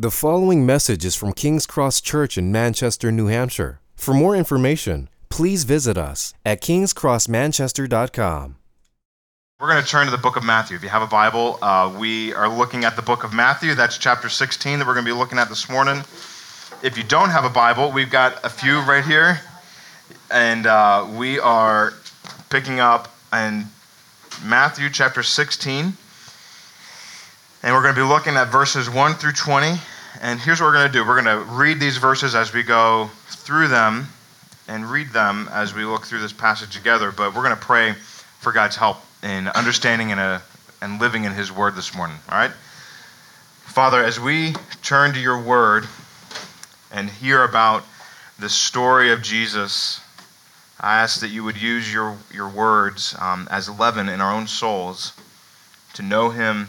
The following message is from King's Cross Church in Manchester, New Hampshire. For more information, please visit us at kingscrossmanchester.com. We're going to turn to the book of Matthew. If you have a Bible, uh, we are looking at the book of Matthew. That's chapter 16 that we're going to be looking at this morning. If you don't have a Bible, we've got a few right here. And uh, we are picking up in Matthew chapter 16. And we're going to be looking at verses 1 through 20. And here's what we're going to do we're going to read these verses as we go through them and read them as we look through this passage together. But we're going to pray for God's help in understanding and, uh, and living in His Word this morning. All right? Father, as we turn to your Word and hear about the story of Jesus, I ask that you would use your, your words um, as leaven in our own souls to know Him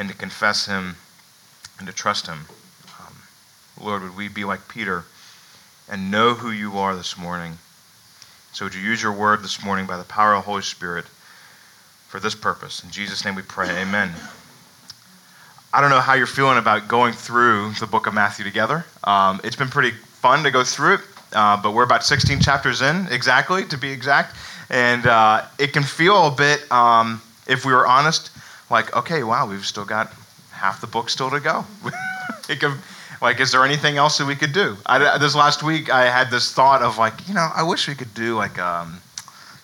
and to confess Him and to trust Him. Um, Lord, would we be like Peter and know who you are this morning? So would you use your word this morning by the power of the Holy Spirit for this purpose? In Jesus' name we pray. Amen. I don't know how you're feeling about going through the book of Matthew together. Um, it's been pretty fun to go through it, uh, but we're about 16 chapters in, exactly, to be exact. And uh, it can feel a bit, um, if we were honest, like, okay, wow, we've still got half the book still to go. like, is there anything else that we could do? I, this last week, I had this thought of like, you know, I wish we could do like, um,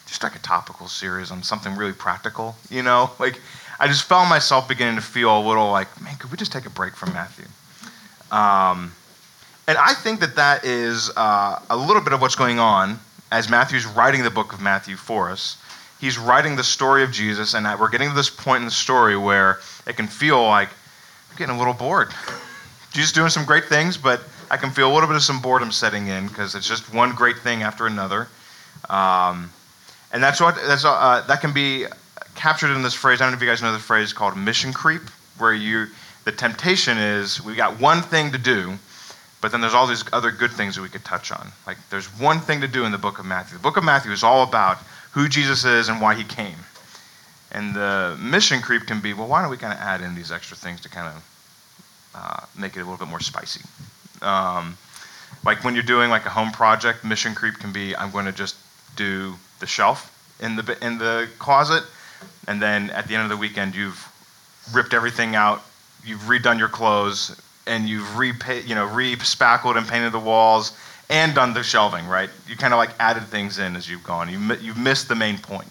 just like a topical series on something really practical. You know, like, I just found myself beginning to feel a little like, man, could we just take a break from Matthew? Um, and I think that that is uh, a little bit of what's going on as Matthew's writing the book of Matthew for us he's writing the story of Jesus, and we're getting to this point in the story where it can feel like I'm getting a little bored. Jesus doing some great things, but I can feel a little bit of some boredom setting in because it's just one great thing after another. Um, and that's what that's, uh, that can be captured in this phrase. I don't know if you guys know the phrase called mission creep, where you the temptation is we got one thing to do, but then there's all these other good things that we could touch on. Like there's one thing to do in the book of Matthew. The book of Matthew is all about who Jesus is and why he came. And the mission creep can be, well, why don't we kind of add in these extra things to kind of uh, make it a little bit more spicy? Um, like when you're doing like a home project, mission creep can be, I'm going to just do the shelf in the in the closet, and then at the end of the weekend, you've ripped everything out, you've redone your clothes, and you've re you know re-spackled and painted the walls, and done the shelving, right? You kind of like added things in as you've gone. You, you've missed the main point.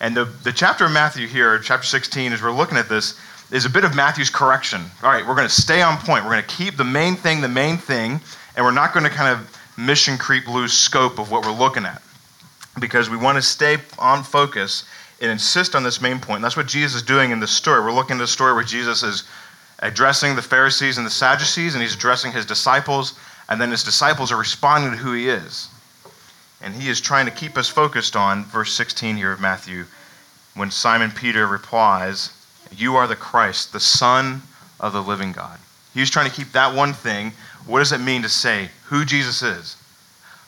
And the, the chapter of Matthew here, chapter 16, as we're looking at this, is a bit of Matthew's correction. All right, we're going to stay on point. We're going to keep the main thing the main thing, and we're not going to kind of mission creep lose scope of what we're looking at because we want to stay on focus and insist on this main point. And that's what Jesus is doing in this story. We're looking at a story where Jesus is addressing the Pharisees and the Sadducees, and he's addressing his disciples and then his disciples are responding to who he is. And he is trying to keep us focused on verse 16 here of Matthew when Simon Peter replies, You are the Christ, the Son of the living God. He's trying to keep that one thing. What does it mean to say who Jesus is?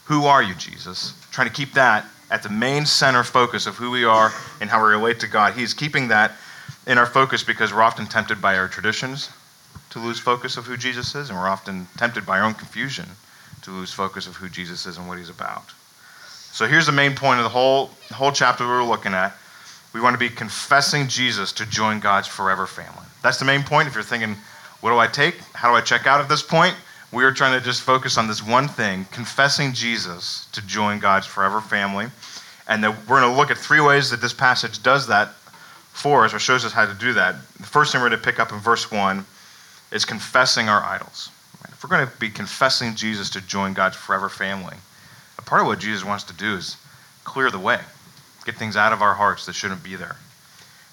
Who are you, Jesus? Trying to keep that at the main center focus of who we are and how we relate to God. He's keeping that in our focus because we're often tempted by our traditions, to lose focus of who Jesus is, and we're often tempted by our own confusion to lose focus of who Jesus is and what he's about. So here's the main point of the whole, whole chapter we're looking at. We want to be confessing Jesus to join God's forever family. That's the main point. If you're thinking, what do I take? How do I check out at this point? We are trying to just focus on this one thing confessing Jesus to join God's forever family. And that we're going to look at three ways that this passage does that for us or shows us how to do that. The first thing we're going to pick up in verse 1 is confessing our idols. If we're going to be confessing Jesus to join God's forever family, a part of what Jesus wants to do is clear the way, get things out of our hearts that shouldn't be there.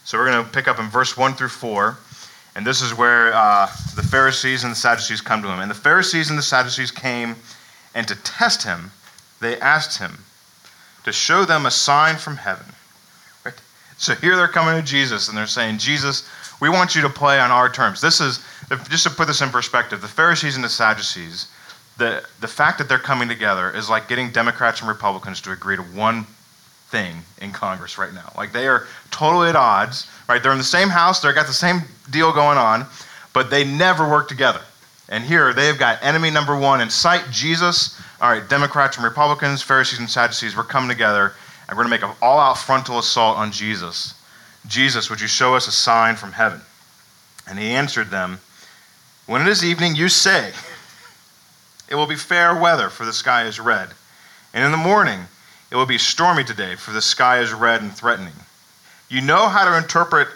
So we're going to pick up in verse 1 through 4, and this is where uh, the Pharisees and the Sadducees come to him. And the Pharisees and the Sadducees came, and to test him, they asked him to show them a sign from heaven. Right? So here they're coming to Jesus, and they're saying, Jesus, we want you to play on our terms. This is, just to put this in perspective, the Pharisees and the Sadducees, the, the fact that they're coming together is like getting Democrats and Republicans to agree to one thing in Congress right now. Like they are totally at odds, right? They're in the same house, they've got the same deal going on, but they never work together. And here they've got enemy number one in sight, Jesus. All right, Democrats and Republicans, Pharisees and Sadducees, we're coming together and we're going to make an all out frontal assault on Jesus. Jesus, would you show us a sign from heaven? And he answered them, When it is evening, you say, It will be fair weather, for the sky is red. And in the morning, it will be stormy today, for the sky is red and threatening. You know how to interpret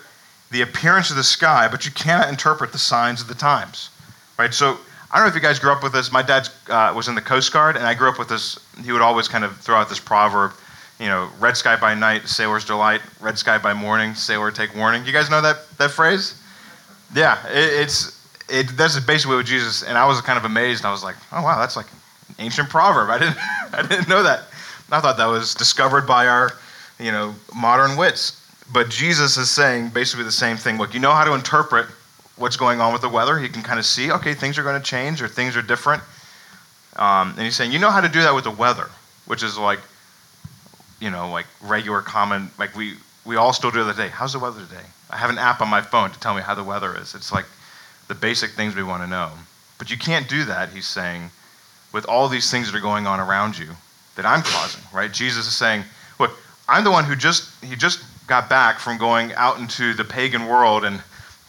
the appearance of the sky, but you cannot interpret the signs of the times. Right? So, I don't know if you guys grew up with this. My dad uh, was in the Coast Guard, and I grew up with this. He would always kind of throw out this proverb, you know, red sky by night, sailor's delight, red sky by morning, sailor take warning. You guys know that, that phrase? Yeah, it, it's, it, that's basically what Jesus, and I was kind of amazed. I was like, oh, wow, that's like an ancient proverb. I didn't, I didn't know that. I thought that was discovered by our, you know, modern wits. But Jesus is saying basically the same thing. Look, you know how to interpret what's going on with the weather. He can kind of see, okay, things are going to change or things are different. Um, and he's saying, you know how to do that with the weather, which is like, you know, like regular common, like we, we all still do the day. How's the weather today? I have an app on my phone to tell me how the weather is. It's like the basic things we want to know. But you can't do that, he's saying, with all these things that are going on around you that I'm causing, right? Jesus is saying, look, I'm the one who just, he just got back from going out into the pagan world and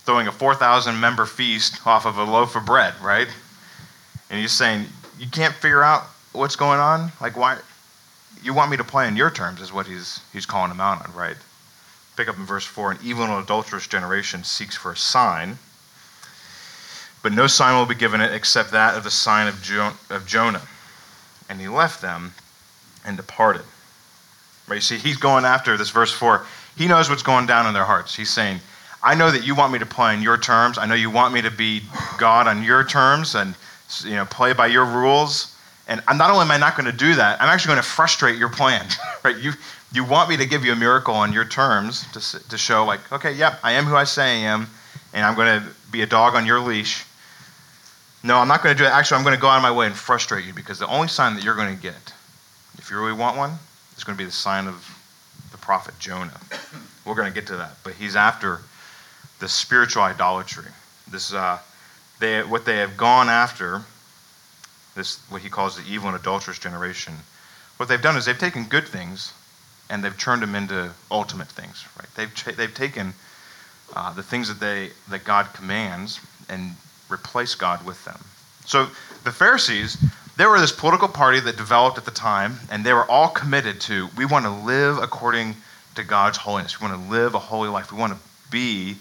throwing a 4,000 member feast off of a loaf of bread, right? And he's saying, You can't figure out what's going on? Like, why? You want me to play on your terms, is what he's, he's calling him out on, right? Pick up in verse 4 An evil and adulterous generation seeks for a sign, but no sign will be given it except that of the sign of, jo- of Jonah. And he left them and departed. Right? You see, he's going after this verse 4. He knows what's going down in their hearts. He's saying, I know that you want me to play on your terms. I know you want me to be God on your terms and you know play by your rules. And I'm not only am I not going to do that, I'm actually going to frustrate your plan. right? You you want me to give you a miracle on your terms to to show like, okay, yep, I am who I say I am, and I'm going to be a dog on your leash. No, I'm not going to do it. Actually, I'm going to go out of my way and frustrate you because the only sign that you're going to get, if you really want one, is going to be the sign of the prophet Jonah. We're going to get to that, but he's after the spiritual idolatry. This, uh, they, what they have gone after, this what he calls the evil and adulterous generation. What they've done is they've taken good things and they've turned them into ultimate things. Right? They've they've taken uh, the things that they that God commands and replaced God with them. So the Pharisees, they were this political party that developed at the time, and they were all committed to we want to live according to God's holiness. We want to live a holy life. We want to be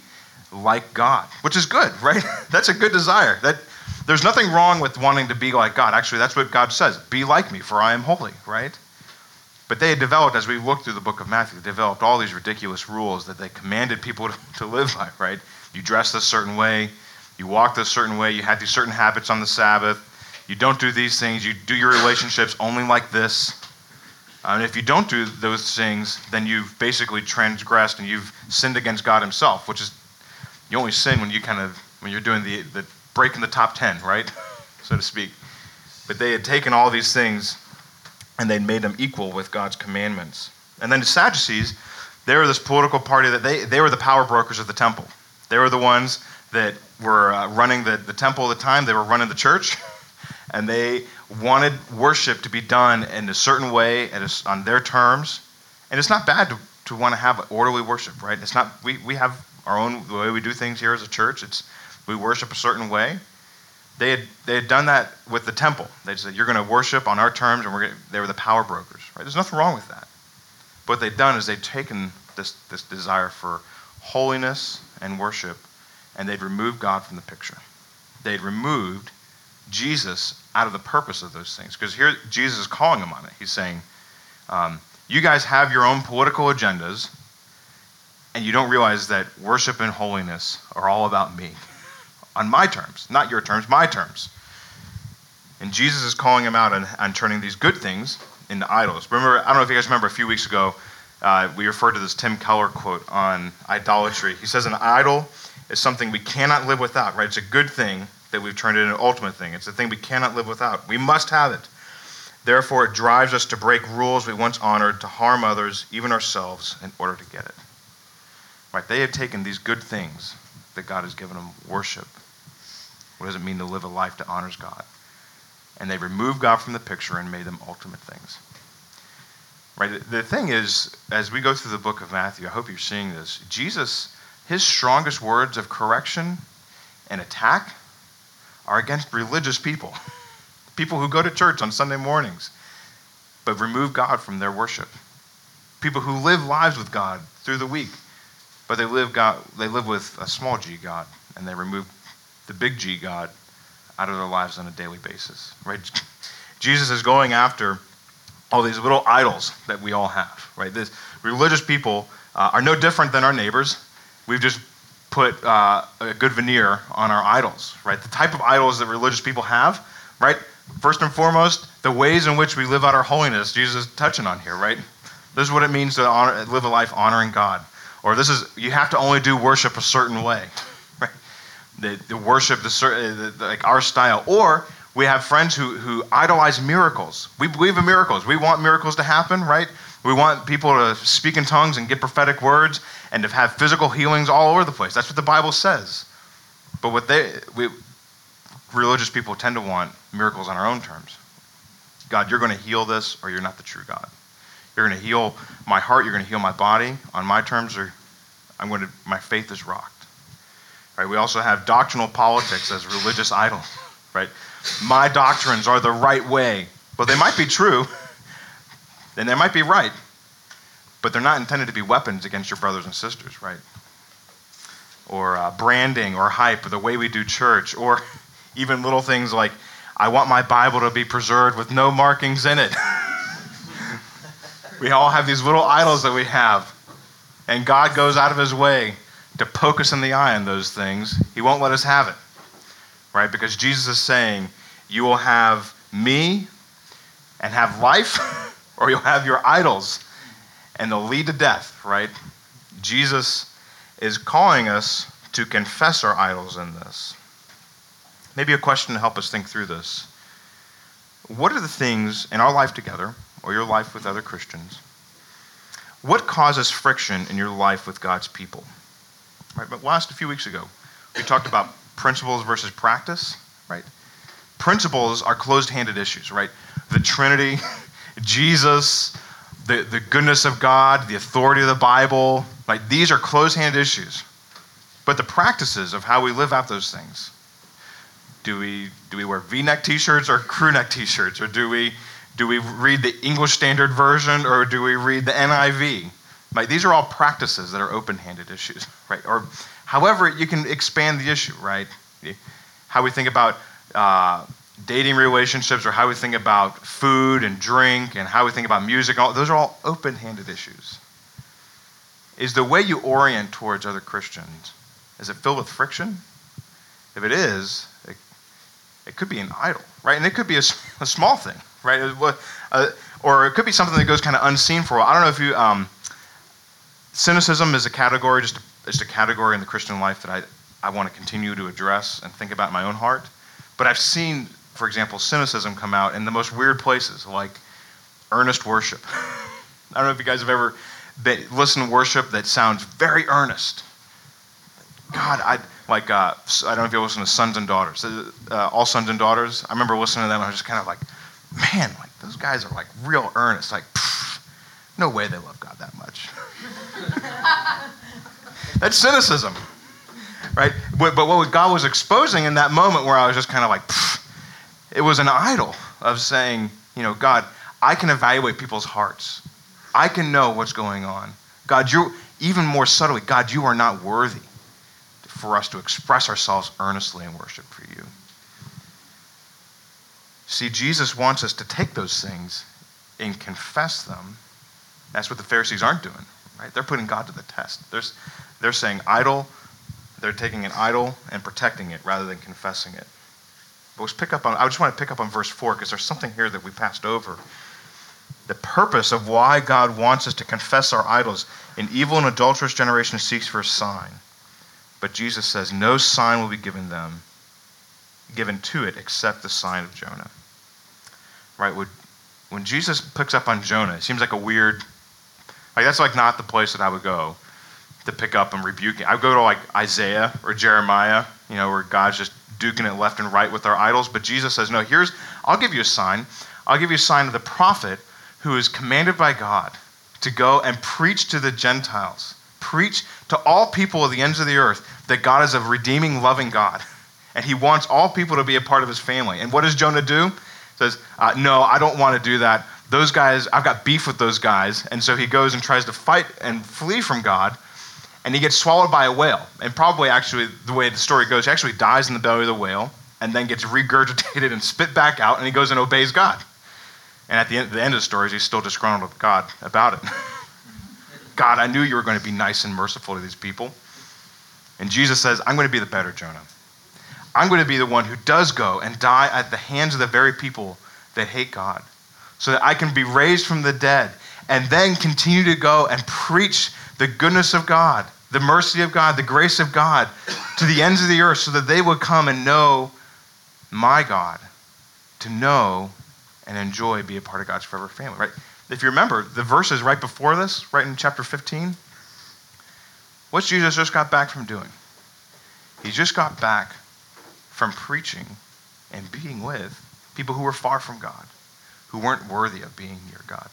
like God, which is good, right? that's a good desire. That there's nothing wrong with wanting to be like God. Actually, that's what God says. Be like me, for I am holy, right? But they had developed, as we look through the book of Matthew, they developed all these ridiculous rules that they commanded people to live by, right? You dress a certain way, you walk a certain way, you have these certain habits on the Sabbath, you don't do these things, you do your relationships only like this. and if you don't do those things, then you've basically transgressed and you've sinned against God Himself, which is you only sin when you kind of when you're doing the, the breaking the top 10 right? So to speak. But they had taken all these things and they'd made them equal with god's commandments. And then the sadducees they were this political party that they, they were the power brokers of the temple. They were the ones that were uh, running the, the temple at the time they were running the church and they wanted worship to be done in a certain way a, on their terms and it's not bad to, to want to have orderly worship right it's not we, we have our own the way we do things here as a church. It's we worship a certain way. They had they had done that with the temple. They said you're going to worship on our terms, and we're gonna, they were the power brokers. Right? There's nothing wrong with that. But what they've done is they've taken this this desire for holiness and worship, and they'd removed God from the picture. They'd removed Jesus out of the purpose of those things. Because here Jesus is calling them on it. He's saying, um, "You guys have your own political agendas." and you don't realize that worship and holiness are all about me on my terms, not your terms, my terms. And Jesus is calling them out on, on turning these good things into idols. Remember, I don't know if you guys remember a few weeks ago, uh, we refer to this Tim Keller quote on idolatry. He says, An idol is something we cannot live without, right? It's a good thing that we've turned it into an ultimate thing. It's a thing we cannot live without. We must have it. Therefore, it drives us to break rules we once honored, to harm others, even ourselves, in order to get it. Right? They had taken these good things that God has given them worship What does it mean to live a life that honors God? And they removed God from the picture and made them ultimate things. Right? The thing is, as we go through the book of Matthew, I hope you're seeing this. Jesus, his strongest words of correction and attack are against religious people, people who go to church on Sunday mornings, but remove God from their worship. People who live lives with God through the week, but they live God, they live with a small G God, and they remove the big G God out of their lives on a daily basis. Right? Jesus is going after all these little idols that we all have. Right? This religious people uh, are no different than our neighbors. We've just put uh, a good veneer on our idols. Right? The type of idols that religious people have. Right? First and foremost, the ways in which we live out our holiness. Jesus is touching on here. Right? This is what it means to honor, live a life honoring God. Or this is you have to only do worship a certain way. Right? The, the worship, the, the, the, like our style. Or we have friends who, who idolize miracles. We believe in miracles. We want miracles to happen, right? We want people to speak in tongues and get prophetic words and to have physical healings all over the place. That's what the Bible says. But what they, we, religious people tend to want miracles on our own terms. God, you're going to heal this, or you're not the true God. You're going to heal my heart. You're going to heal my body on my terms, or I'm going to. My faith is rocked. Right? We also have doctrinal politics as religious idols. Right? My doctrines are the right way. Well, they might be true, and they might be right, but they're not intended to be weapons against your brothers and sisters, right? Or uh, branding, or hype, or the way we do church, or even little things like, I want my Bible to be preserved with no markings in it. we all have these little idols that we have. And God goes out of his way to poke us in the eye on those things. He won't let us have it. Right? Because Jesus is saying, you will have me and have life, or you'll have your idols and they'll lead to death, right? Jesus is calling us to confess our idols in this. Maybe a question to help us think through this. What are the things in our life together, or your life with other Christians, what causes friction in your life with God's people? Right, but last a few weeks ago, we talked about principles versus practice, right? Principles are closed-handed issues, right? The Trinity, Jesus, the, the goodness of God, the authority of the Bible, right? These are closed-handed issues. But the practices of how we live out those things, do we, do we wear v-neck t-shirts or crew neck t-shirts? Or do we, do we read the English Standard Version or do we read the NIV? Like, these are all practices that are open-handed issues, right? Or however you can expand the issue, right? How we think about uh, dating relationships or how we think about food and drink and how we think about music, all, those are all open-handed issues. Is the way you orient towards other Christians, is it filled with friction? If it is, it, it could be an idol, right? And it could be a, a small thing, right? Uh, or it could be something that goes kind of unseen for a while. I don't know if you, um, cynicism is a category, just just a category in the Christian life that I, I want to continue to address and think about in my own heart. But I've seen, for example, cynicism come out in the most weird places, like earnest worship. I don't know if you guys have ever been, listened to worship that sounds very earnest. God, I like. Uh, I don't know if you listen to Sons and Daughters, uh, all Sons and Daughters. I remember listening to them. And I was just kind of like, man, like those guys are like real earnest. Like, pff, no way they love God that much. That's cynicism, right? But, but, what God was exposing in that moment, where I was just kind of like, it was an idol of saying, you know, God, I can evaluate people's hearts. I can know what's going on. God, you're even more subtly, God, you are not worthy for us to express ourselves earnestly in worship for you. See, Jesus wants us to take those things and confess them. That's what the Pharisees aren't doing, right? They're putting God to the test. They're, they're saying idol, they're taking an idol and protecting it rather than confessing it. But let's pick up on, I just want to pick up on verse 4 because there's something here that we passed over. The purpose of why God wants us to confess our idols. An evil and adulterous generation seeks for a sign. But Jesus says, No sign will be given them, given to it, except the sign of Jonah. Right? When Jesus picks up on Jonah, it seems like a weird, like that's like not the place that I would go to pick up and rebuke it. I go to like Isaiah or Jeremiah, you know, where God's just duking it left and right with our idols. But Jesus says, no, here's, I'll give you a sign. I'll give you a sign of the prophet who is commanded by God to go and preach to the Gentiles, preach to all people of the ends of the earth that God is a redeeming, loving God. And he wants all people to be a part of his family. And what does Jonah do? He says, uh, No, I don't want to do that. Those guys, I've got beef with those guys. And so he goes and tries to fight and flee from God. And he gets swallowed by a whale. And probably, actually, the way the story goes, he actually dies in the belly of the whale and then gets regurgitated and spit back out. And he goes and obeys God. And at the end, the end of the story, he's still disgruntled with God about it. God, I knew you were going to be nice and merciful to these people. And Jesus says, I'm going to be the better Jonah. I'm going to be the one who does go and die at the hands of the very people that hate God, so that I can be raised from the dead and then continue to go and preach the goodness of God, the mercy of God, the grace of God to the ends of the earth, so that they would come and know my God, to know and enjoy, be a part of God's forever family, right? If you remember, the verses right before this, right in chapter 15, what's Jesus just got back from doing? He just got back from preaching and being with people who were far from God, who weren't worthy of being near God.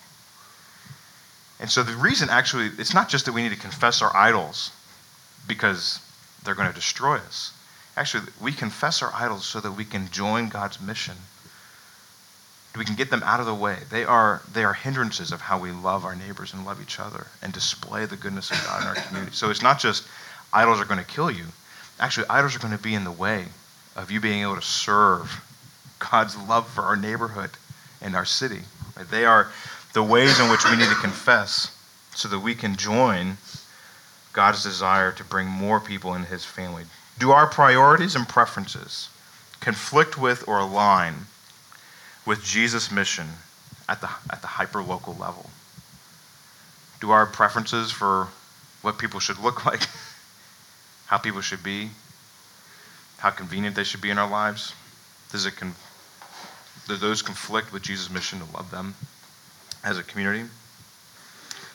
And so the reason actually, it's not just that we need to confess our idols because they're going to destroy us. Actually, we confess our idols so that we can join God's mission. We can get them out of the way. They are, they are hindrances of how we love our neighbors and love each other and display the goodness of God in our community. So it's not just idols are going to kill you. Actually, idols are going to be in the way of you being able to serve God's love for our neighborhood and our city. They are the ways in which we need to confess so that we can join God's desire to bring more people in his family. Do our priorities and preferences conflict with or align with Jesus' mission at the, at the hyper local level? Do our preferences for what people should look like, how people should be, how convenient they should be in our lives? Does it con- do those conflict with Jesus' mission to love them as a community?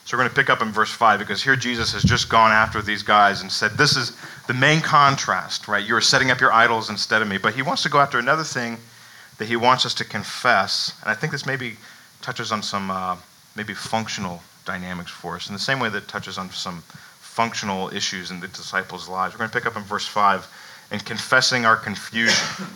So we're going to pick up in verse 5 because here Jesus has just gone after these guys and said, This is the main contrast, right? You're setting up your idols instead of me. But he wants to go after another thing that he wants us to confess. And I think this maybe touches on some uh, maybe functional dynamics for us in the same way that touches on some functional issues in the disciples' lives. We're going to pick up in verse 5 and confessing our confusion.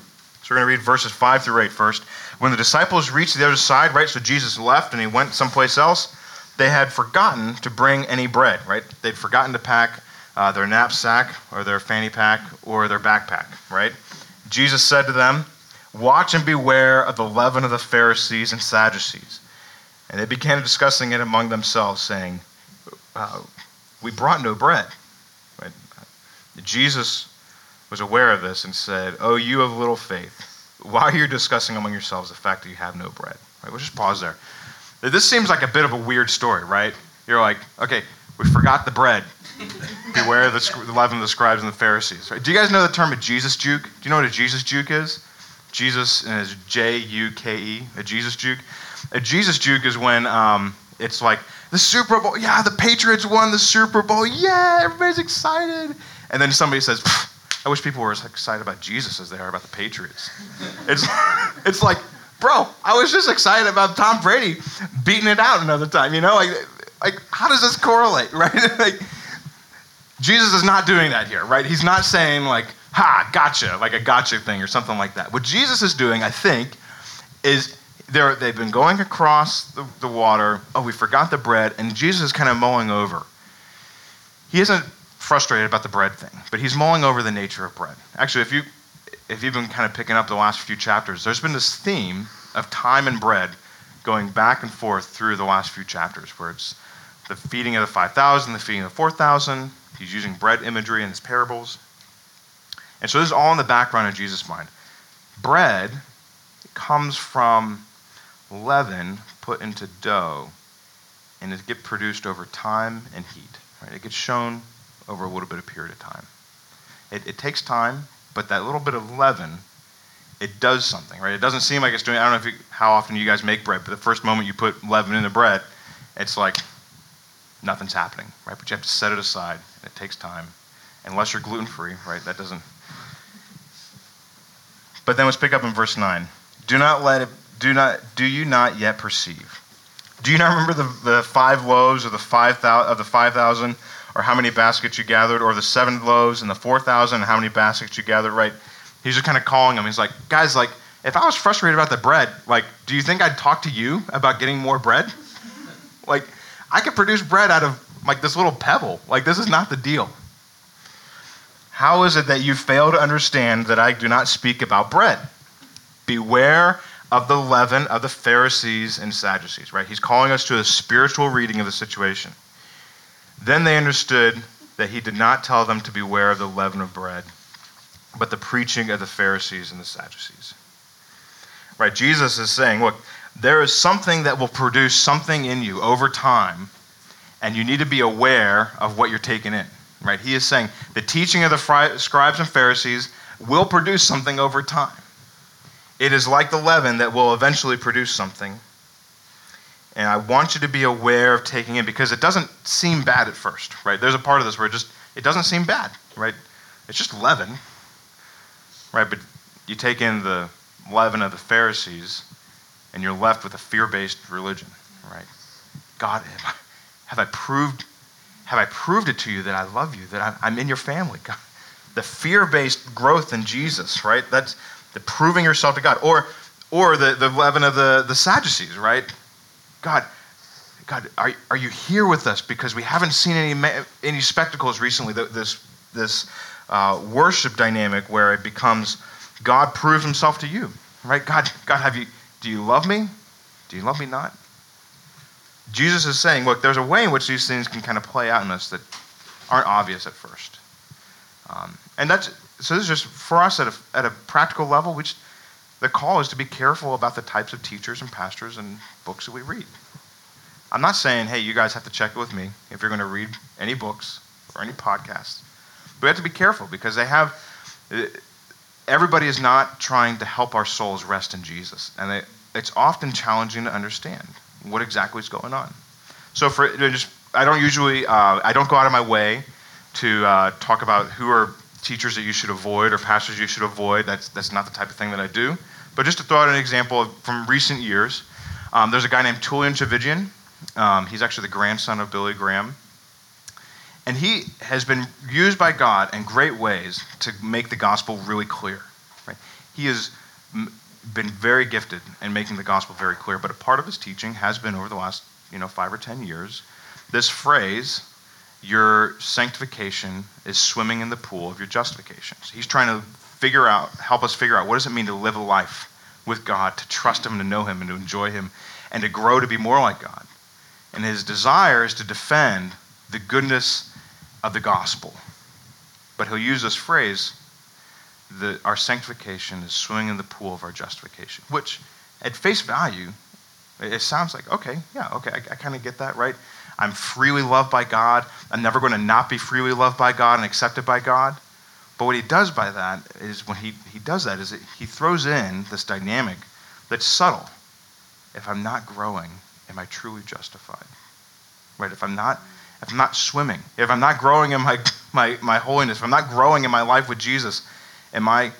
We're going to read verses 5 through 8 first. When the disciples reached the other side, right, so Jesus left and he went someplace else, they had forgotten to bring any bread, right? They'd forgotten to pack uh, their knapsack or their fanny pack or their backpack, right? Jesus said to them, Watch and beware of the leaven of the Pharisees and Sadducees. And they began discussing it among themselves, saying, uh, We brought no bread. Right? Jesus was aware of this and said, Oh, you have little faith. Why are you discussing among yourselves the fact that you have no bread? Right, we'll just pause there. This seems like a bit of a weird story, right? You're like, okay, we forgot the bread. Beware the, the leaven of the scribes and the Pharisees. Right? Do you guys know the term a Jesus juke? Do you know what a Jesus juke is? Jesus is J U K E, a Jesus juke. A Jesus juke is when um, it's like the Super Bowl. Yeah, the Patriots won the Super Bowl. Yeah, everybody's excited. And then somebody says, I wish people were as excited about Jesus as they are about the Patriots. It's, it's like, bro, I was just excited about Tom Brady beating it out another time. You know, like, like how does this correlate, right? like, Jesus is not doing that here, right? He's not saying like, ha, gotcha, like a gotcha thing or something like that. What Jesus is doing, I think, is they're, they've been going across the, the water. Oh, we forgot the bread, and Jesus is kind of mulling over. He isn't frustrated about the bread thing, but he's mulling over the nature of bread. Actually, if you if you've been kind of picking up the last few chapters, there's been this theme of time and bread going back and forth through the last few chapters, where it's the feeding of the 5,000, the feeding of the 4,000. He's using bread imagery in his parables. And so this is all in the background of Jesus' mind. Bread comes from leaven put into dough, and it gets produced over time and heat. Right? It gets shown over a little bit of period of time. It, it takes time, but that little bit of leaven, it does something, right? It doesn't seem like it's doing. I don't know you, how often you guys make bread, but the first moment you put leaven in the bread, it's like nothing's happening, right? But you have to set it aside. And it takes time, unless you're gluten free, right? That doesn't But then let's pick up in verse 9. Do not let it, do not, do you not yet perceive? Do you not remember the, the five loaves of the five thousand of the five thousand, or how many baskets you gathered, or the seven loaves and the four thousand, and how many baskets you gathered? Right? He's just kind of calling them. He's like, guys, like, if I was frustrated about the bread, like, do you think I'd talk to you about getting more bread? like, I could produce bread out of like this little pebble. Like, this is not the deal. How is it that you fail to understand that I do not speak about bread? Beware of the leaven of the Pharisees and Sadducees, right? He's calling us to a spiritual reading of the situation. Then they understood that he did not tell them to beware of the leaven of bread, but the preaching of the Pharisees and the Sadducees. Right? Jesus is saying, look, there is something that will produce something in you over time, and you need to be aware of what you're taking in. Right? He is saying the teaching of the scribes and Pharisees will produce something over time. It is like the leaven that will eventually produce something. And I want you to be aware of taking it because it doesn't seem bad at first, right? There's a part of this where it just it doesn't seem bad, right? It's just leaven, right? But you take in the leaven of the Pharisees, and you're left with a fear-based religion, right? God, have I proved have I proved it to you that I love you, that I'm in your family? God, the fear-based growth in Jesus, right? That's the proving yourself to God. Or, or the, the leaven of the, the Sadducees, right? God, God, are, are you here with us? Because we haven't seen any, any spectacles recently. This, this uh, worship dynamic where it becomes God proves himself to you, right? God, God, have you, do you love me? Do you love me not? Jesus is saying, look, there's a way in which these things can kind of play out in us that aren't obvious at first. Um, and that's so this is just for us at a, at a practical level. We just, the call is to be careful about the types of teachers and pastors and books that we read. I'm not saying, hey, you guys have to check it with me if you're going to read any books or any podcasts. But we have to be careful because they have. Everybody is not trying to help our souls rest in Jesus, and it's often challenging to understand what exactly is going on. So for just, I don't usually, uh, I don't go out of my way to uh, talk about who are teachers that you should avoid or pastors you should avoid. That's, that's not the type of thing that I do. But just to throw out an example from recent years, um, there's a guy named Tullian Tchividjian. Um, he's actually the grandson of Billy Graham. And he has been used by God in great ways to make the gospel really clear. Right? He has been very gifted in making the gospel very clear, but a part of his teaching has been over the last you know, five or ten years this phrase your sanctification is swimming in the pool of your justifications. He's trying to figure out, help us figure out what does it mean to live a life with God, to trust Him, to know Him, and to enjoy Him, and to grow to be more like God. And his desire is to defend the goodness of the gospel. But he'll use this phrase that our sanctification is swimming in the pool of our justification, which at face value, it sounds like, okay, yeah, okay, I, I kind of get that, right? I'm freely loved by God. I'm never going to not be freely loved by God and accepted by God. But what he does by that is when he, he does that is he throws in this dynamic that's subtle. If I'm not growing, am I truly justified? Right? If I'm not if I'm not swimming, if I'm not growing in my, my, my holiness, if I'm not growing in my life with Jesus, am I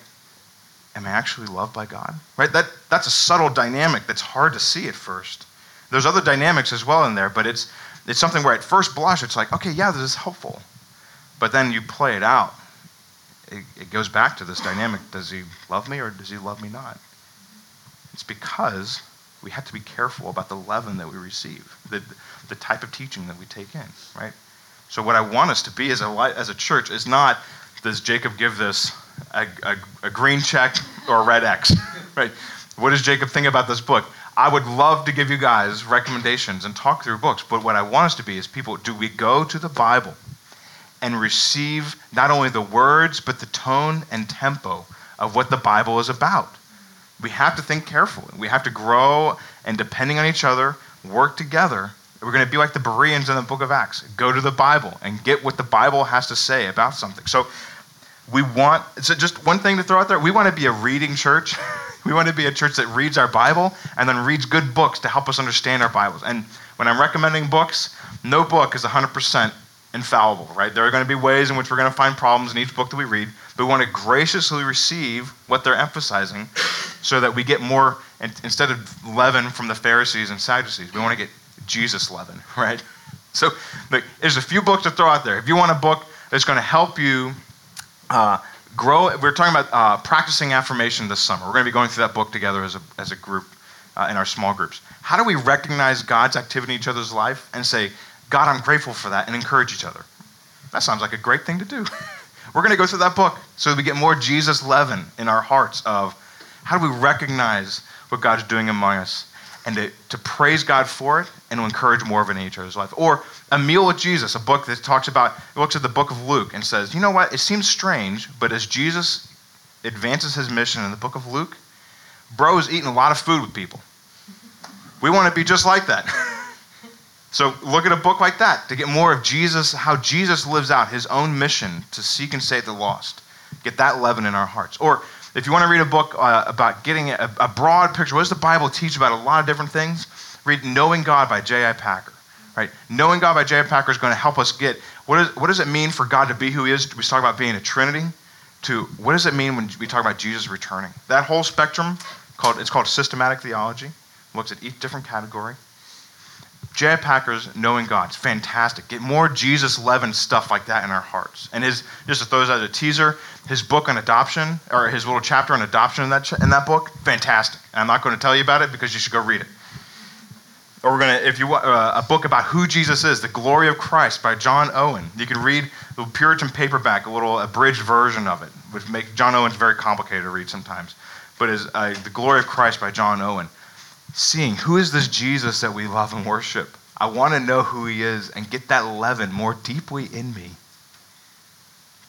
am I actually loved by God? Right? That that's a subtle dynamic that's hard to see at first. There's other dynamics as well in there, but it's it's something where at first blush it's like, okay, yeah, this is helpful. But then you play it out. It, it goes back to this dynamic does he love me or does he love me not? It's because we have to be careful about the leaven that we receive, the, the type of teaching that we take in, right? So, what I want us to be as a, as a church is not does Jacob give this a, a, a green check or a red X, right? What does Jacob think about this book? I would love to give you guys recommendations and talk through books, but what I want us to be is people do we go to the Bible and receive not only the words, but the tone and tempo of what the Bible is about? We have to think carefully. We have to grow and, depending on each other, work together. We're going to be like the Bereans in the book of Acts. Go to the Bible and get what the Bible has to say about something. So, we want, so just one thing to throw out there we want to be a reading church. We want to be a church that reads our Bible and then reads good books to help us understand our Bibles. And when I'm recommending books, no book is 100% infallible, right? There are going to be ways in which we're going to find problems in each book that we read, but we want to graciously receive what they're emphasizing so that we get more, instead of leaven from the Pharisees and Sadducees, we want to get Jesus leaven, right? So there's a few books to throw out there. If you want a book that's going to help you uh, grow, we're talking about uh, practicing affirmation this summer. We're going to be going through that book together as a, as a group uh, in our small groups. How do we recognize God's activity in each other's life and say, God, I'm grateful for that, and encourage each other? That sounds like a great thing to do. We're going to go through that book so we get more Jesus leaven in our hearts of how do we recognize what God's doing among us and to, to praise God for it and to encourage more of it in each other's life. Or A Meal with Jesus, a book that talks about, looks at the book of Luke and says, you know what, it seems strange, but as Jesus advances his mission in the book of Luke, bro is eating a lot of food with people. We want to be just like that. so look at a book like that to get more of Jesus, how Jesus lives out his own mission to seek and save the lost. Get that leaven in our hearts. Or if you want to read a book uh, about getting a, a, broad picture, what does the Bible teach about a lot of different things? Read Knowing God by J.I. Packer. Right? Knowing God by J.I. Packer is going to help us get what, is, what does it mean for God to be who He is? We talk about being a Trinity. To what does it mean when we talk about Jesus returning? That whole spectrum called it's called systematic theology. Looks at each different category. J.I. Packer's Knowing God. It's fantastic. Get more Jesus leavened stuff like that in our hearts. And his, just to throw this as a teaser, his book on adoption, or his little chapter on adoption in that, in that book, fantastic. And I'm not going to tell you about it because you should go read it. Or we're going to, if you want uh, a book about who Jesus is, The Glory of Christ by John Owen. You can read the Puritan paperback, a little abridged version of it, which make John Owen's very complicated to read sometimes. But is uh, The Glory of Christ by John Owen seeing who is this Jesus that we love and worship. I want to know who he is and get that leaven more deeply in me.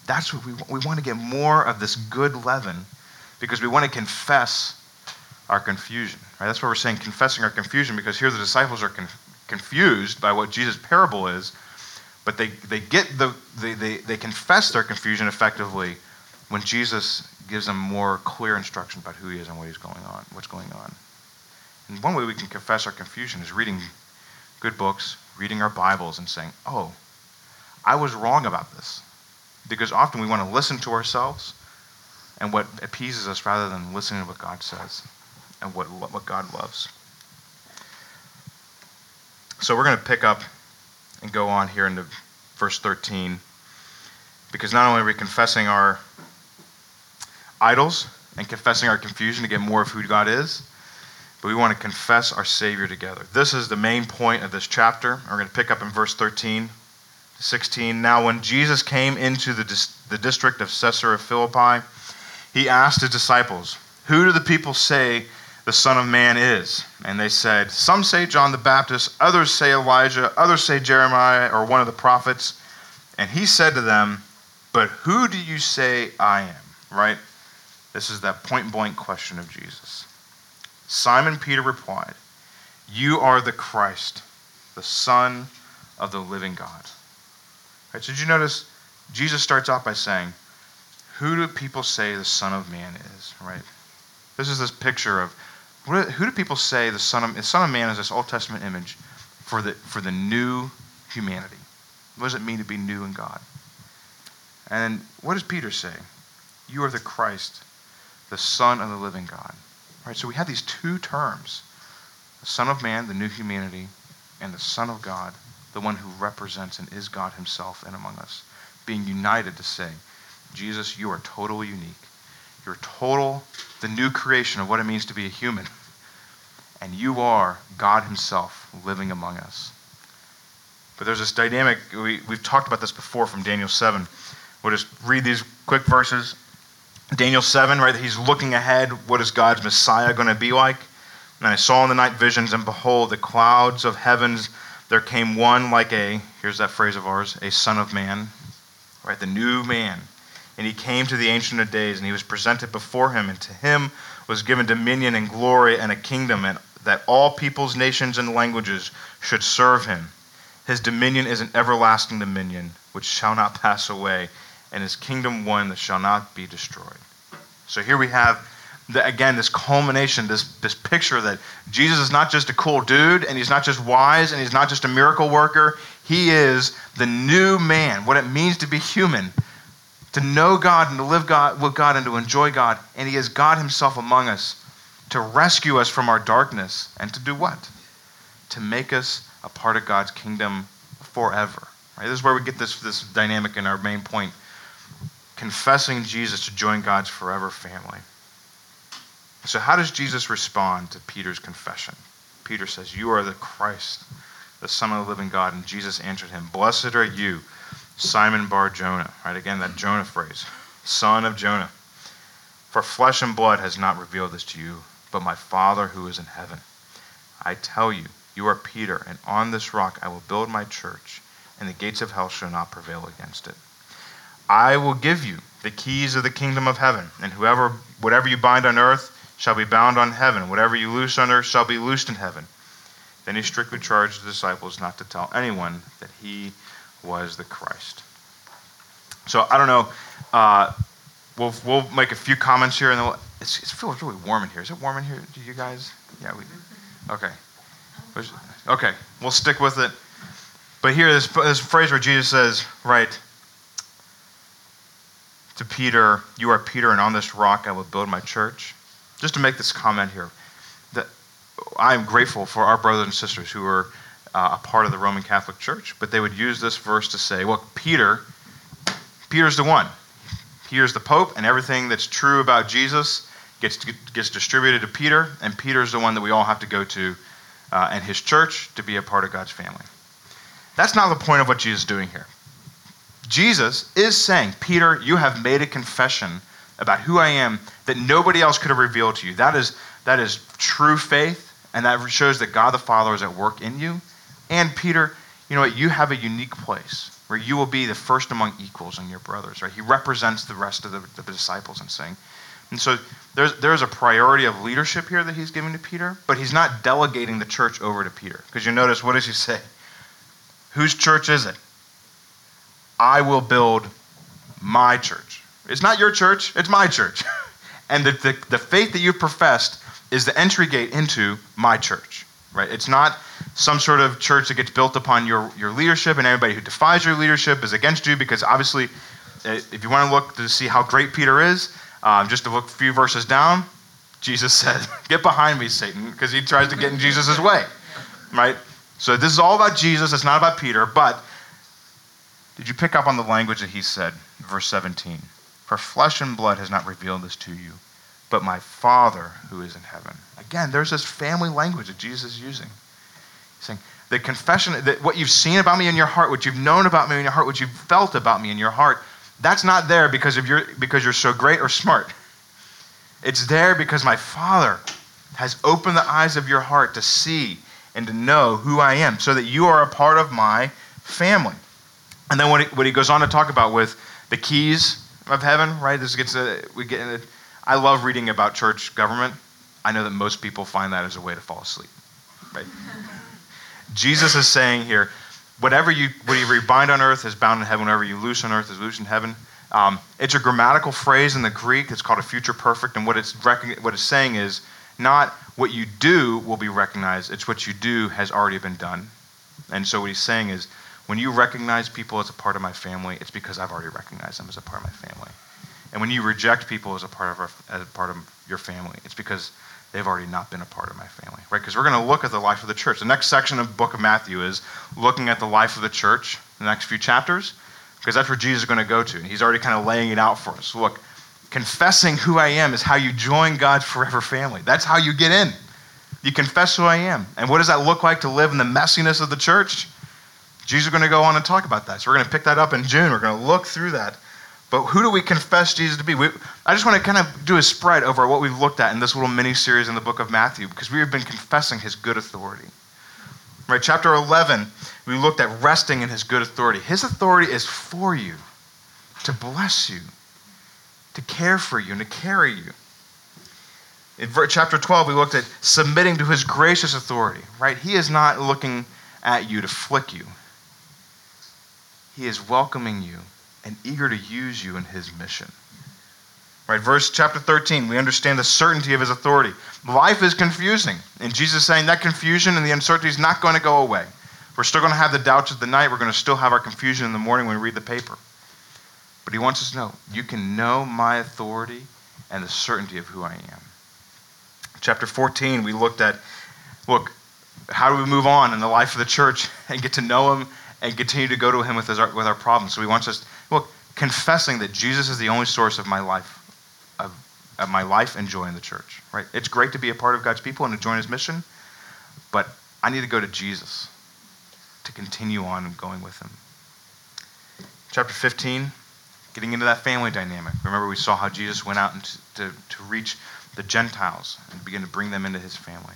That's what we want. We want to get more of this good leaven because we want to confess our confusion. Right? That's what we're saying, confessing our confusion, because here the disciples are con- confused by what Jesus' parable is, but they, they get the they, they, they confess their confusion effectively when Jesus gives them more clear instruction about who he is and what he's going on, what's going on. And one way we can confess our confusion is reading good books, reading our Bibles, and saying, oh, I was wrong about this. Because often we want to listen to ourselves and what appeases us rather than listening to what God says and what, what God loves. So we're going to pick up and go on here into verse 13 because not only are we confessing our idols and confessing our confusion to get more of who God is, but we want to confess our Savior together. This is the main point of this chapter. We're going to pick up in verse 13 16. Now, when Jesus came into the, the district of Caesarea Philippi, he asked his disciples, Who do the people say the Son of Man is? And they said, Some say John the Baptist, others say Elijah, others say Jeremiah or one of the prophets. And he said to them, But who do you say I am? Right? This is that point blank question of Jesus. Simon Peter replied, You are the Christ, the Son of the living God. Right, so did you notice Jesus starts off by saying, Who do people say the Son of Man is? Right? This is this picture of who do people say the Son of, the Son of Man is this Old Testament image for the, for the new humanity? What does it mean to be new in God? And what does Peter say? You are the Christ, the Son of the living God. Right? So we have these two terms the Son of Man, the new humanity, and the Son of God, the one who represents and is God himself and among us, being united to say, Jesus, you are totally unique. You're total, the new creation of what it means to be a human. And you are God himself living among us. But there's this dynamic, we, we've talked about this before from Daniel 7. We'll just read these quick verses. Daniel 7, right? He's looking ahead. What is God's Messiah going to be like? And I saw in the night visions, and behold, the clouds of heavens, there came one like a, here's that phrase of ours, a son of man, right? The new man. And he came to the Ancient of Days, and he was presented before him, and to him was given dominion and glory and a kingdom, and that all peoples, nations, and languages should serve him. His dominion is an everlasting dominion, which shall not pass away and his kingdom one that shall not be destroyed. So here we have, the, again, this culmination, this, this picture that Jesus is not just a cool dude, and he's not just wise, and he's not just a miracle worker. He is the new man, what it means to be human, to know God and to live God, with God and to enjoy God. And He is God Himself among us to rescue us from our darkness and to do what? To make us a part of God's kingdom forever. Right? This is where we get this, this dynamic in our main point confessing Jesus to join God's forever family. So, how does Jesus respond to Peter's confession? Peter says, You are the Christ, the Son of the living God. And Jesus answered him, Blessed are you, Simon Bar Jonah. Right? Again, that Jonah phrase, son of Jonah. For flesh and blood has not revealed this to you, but my Father who is in heaven. I tell you, you are Peter, and on this rock I will build my church, and the gates of hell shall not prevail against it. I will give you the keys of the kingdom of heaven, and whoever whatever you bind on earth shall be bound on heaven, whatever you loose on earth shall be loosed in heaven. Then he strictly charged the disciples not to tell anyone that he was the Christ. So I don't know. Uh, we'll we'll make a few comments here, and then we'll, it's, it feels really warm in here. Is it warm in here? Do you guys? Yeah, we. Okay. Okay, we'll stick with it. But here, this, this phrase where Jesus says, right, to Peter, You are Peter, and on this rock I will build my church. Just to make this comment here, that I am grateful for our brothers and sisters who are uh, a part of the Roman Catholic Church, but they would use this verse to say, well, Peter, Peter's the one. Peter's the Pope, and everything that's true about Jesus gets, gets distributed to Peter, and Peter's the one that we all have to go to uh, and his church to be a part of God's family. That's not the point of what Jesus is doing here. Jesus is saying, Peter, you have made a confession about who I am that nobody else could have revealed to you. That is, that is true faith, and that shows that God the Father is at work in you. And Peter, you know what? You have a unique place where you will be the first among equals and your brothers, right? He represents the rest of the, the disciples and saying, and so there's, there's a priority of leadership here that he's giving to Peter, but he's not delegating the church over to Peter. Because you notice, what does he say? Whose church is it? I will build my church. It's not your church, it's my church. and the, the, the faith that you've professed is the entry gate into my church. Right? It's not some sort of church that gets built upon your, your leadership, and everybody who defies your leadership is against you, because obviously, eh, if you want to look to see how great Peter is, um, just to look a few verses down, Jesus said, Get behind me, Satan, because he tries to get in Jesus' way. Right? So this is all about Jesus. It's not about Peter. But did you pick up on the language that he said, verse 17? For flesh and blood has not revealed this to you, but my Father who is in heaven. Again, there's this family language that Jesus is using. He's saying, the confession, that what you've seen about me in your heart, what you've known about me in your heart, what you've felt about me in your heart, that's not there because, of your, because you're so great or smart. It's there because my Father has opened the eyes of your heart to see and to know who I am so that you are a part of my family. And then what he, what he goes on to talk about with the keys of heaven, right? This gets a, we get a, I love reading about church government. I know that most people find that as a way to fall asleep, right? Jesus is saying here, whatever you, whatever you bind on earth is bound in heaven, whatever you loose on earth is loose in heaven. Um, it's a grammatical phrase in the Greek. It's called a future perfect. And what it's, what it's saying is not what you do will be recognized, it's what you do has already been done. And so what he's saying is when you recognize people as a part of my family, it's because I've already recognized them as a part of my family. And when you reject people as a part of, our, as a part of your family, it's because they've already not been a part of my family, right? Because we're going to look at the life of the church. The next section of the book of Matthew is looking at the life of the church, the next few chapters, because that's where Jesus is going to go to. And he's already kind of laying it out for us. Look, confessing who I am is how you join God's forever family. That's how you get in. You confess who I am. And what does that look like to live in the messiness of the church? Jesus is going to go on and talk about that. So we're going to pick that up in June. We're going to look through that. But who do we confess Jesus to be? We, I just want to kind of do a spread over what we've looked at in this little mini series in the book of Matthew because we have been confessing his good authority. Right, chapter 11, we looked at resting in his good authority. His authority is for you, to bless you, to care for you, and to carry you. In chapter 12, we looked at submitting to his gracious authority, right? He is not looking at you to flick you, he is welcoming you and eager to use you in his mission. Right, verse chapter 13, we understand the certainty of his authority. Life is confusing, and Jesus is saying that confusion and the uncertainty is not going to go away. We're still going to have the doubts of the night. We're going to still have our confusion in the morning when we read the paper. But he wants us to know you can know my authority and the certainty of who I am. Chapter 14, we looked at look, how do we move on in the life of the church and get to know him and continue to go to him with, his, with our problems? So he wants us, look, confessing that Jesus is the only source of my life, of, of my life and joy in the church, right? It's great to be a part of God's people and to join his mission, but I need to go to Jesus to continue on going with him. Chapter 15, getting into that family dynamic. Remember, we saw how Jesus went out to, to, to reach the Gentiles and begin to bring them into his family.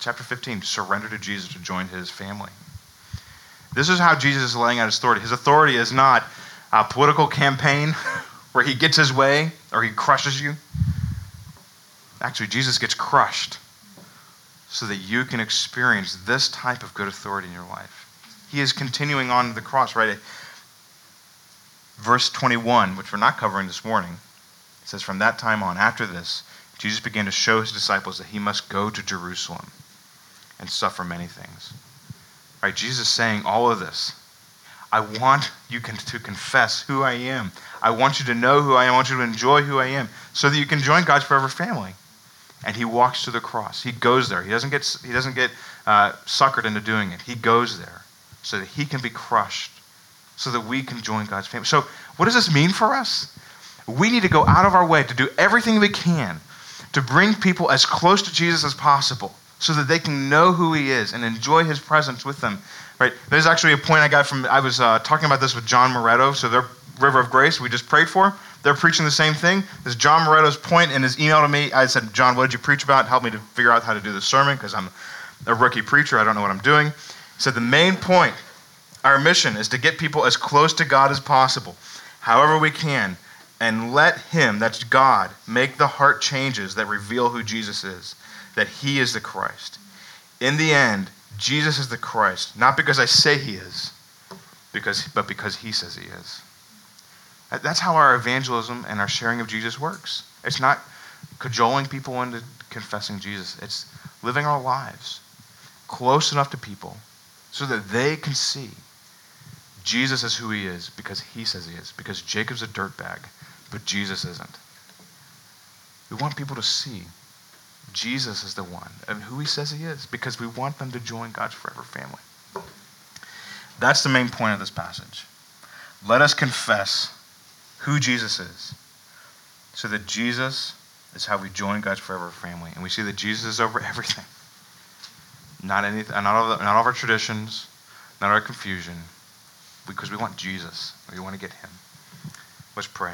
Chapter 15, surrender to Jesus to join his family. This is how Jesus is laying out his authority. His authority is not a political campaign where he gets his way or he crushes you. Actually, Jesus gets crushed so that you can experience this type of good authority in your life. He is continuing on to the cross, right? Verse 21, which we're not covering this morning, says, From that time on, after this, Jesus began to show his disciples that he must go to Jerusalem and suffer many things. Right? Jesus saying all of this. I want you to confess who I am. I want you to know who I am. I want you to enjoy who I am so that you can join God's forever family. And he walks to the cross. He goes there. He doesn't get, he doesn't get uh, suckered into doing it. He goes there so that he can be crushed, so that we can join God's family. So, what does this mean for us? We need to go out of our way to do everything we can to bring people as close to Jesus as possible so that they can know who he is and enjoy his presence with them. Right? There's actually a point I got from, I was uh, talking about this with John Moretto, so their River of Grace we just prayed for. They're preaching the same thing. This John Moretto's point in his email to me. I said, John, what did you preach about? Help me to figure out how to do the sermon because I'm a rookie preacher. I don't know what I'm doing. He said, the main point, our mission is to get people as close to God as possible, however we can, and let Him, that's God, make the heart changes that reveal who Jesus is that he is the Christ. In the end, Jesus is the Christ, not because I say he is, because, but because he says he is. That's how our evangelism and our sharing of Jesus works. It's not cajoling people into confessing Jesus, it's living our lives close enough to people so that they can see Jesus is who he is because he says he is, because Jacob's a dirtbag, but Jesus isn't. We want people to see Jesus is the one and who he says he is because we want them to join God's forever family. That's the main point of this passage. Let us confess who Jesus is so that Jesus is how we join God's forever family. And we see that Jesus is over everything. Not, anything, not, all, the, not all of our traditions, not our confusion, because we want Jesus. We want to get him. Let's pray.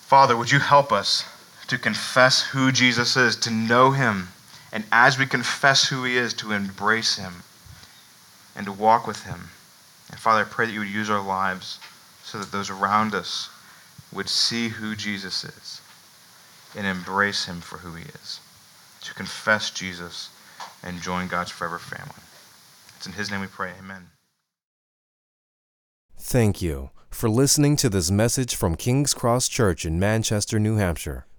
Father, would you help us to confess who Jesus is, to know him, and as we confess who he is, to embrace him and to walk with him. And Father, I pray that you would use our lives so that those around us would see who Jesus is and embrace him for who he is. To confess Jesus and join God's forever family. It's in his name we pray. Amen. Thank you for listening to this message from King's Cross Church in Manchester, New Hampshire.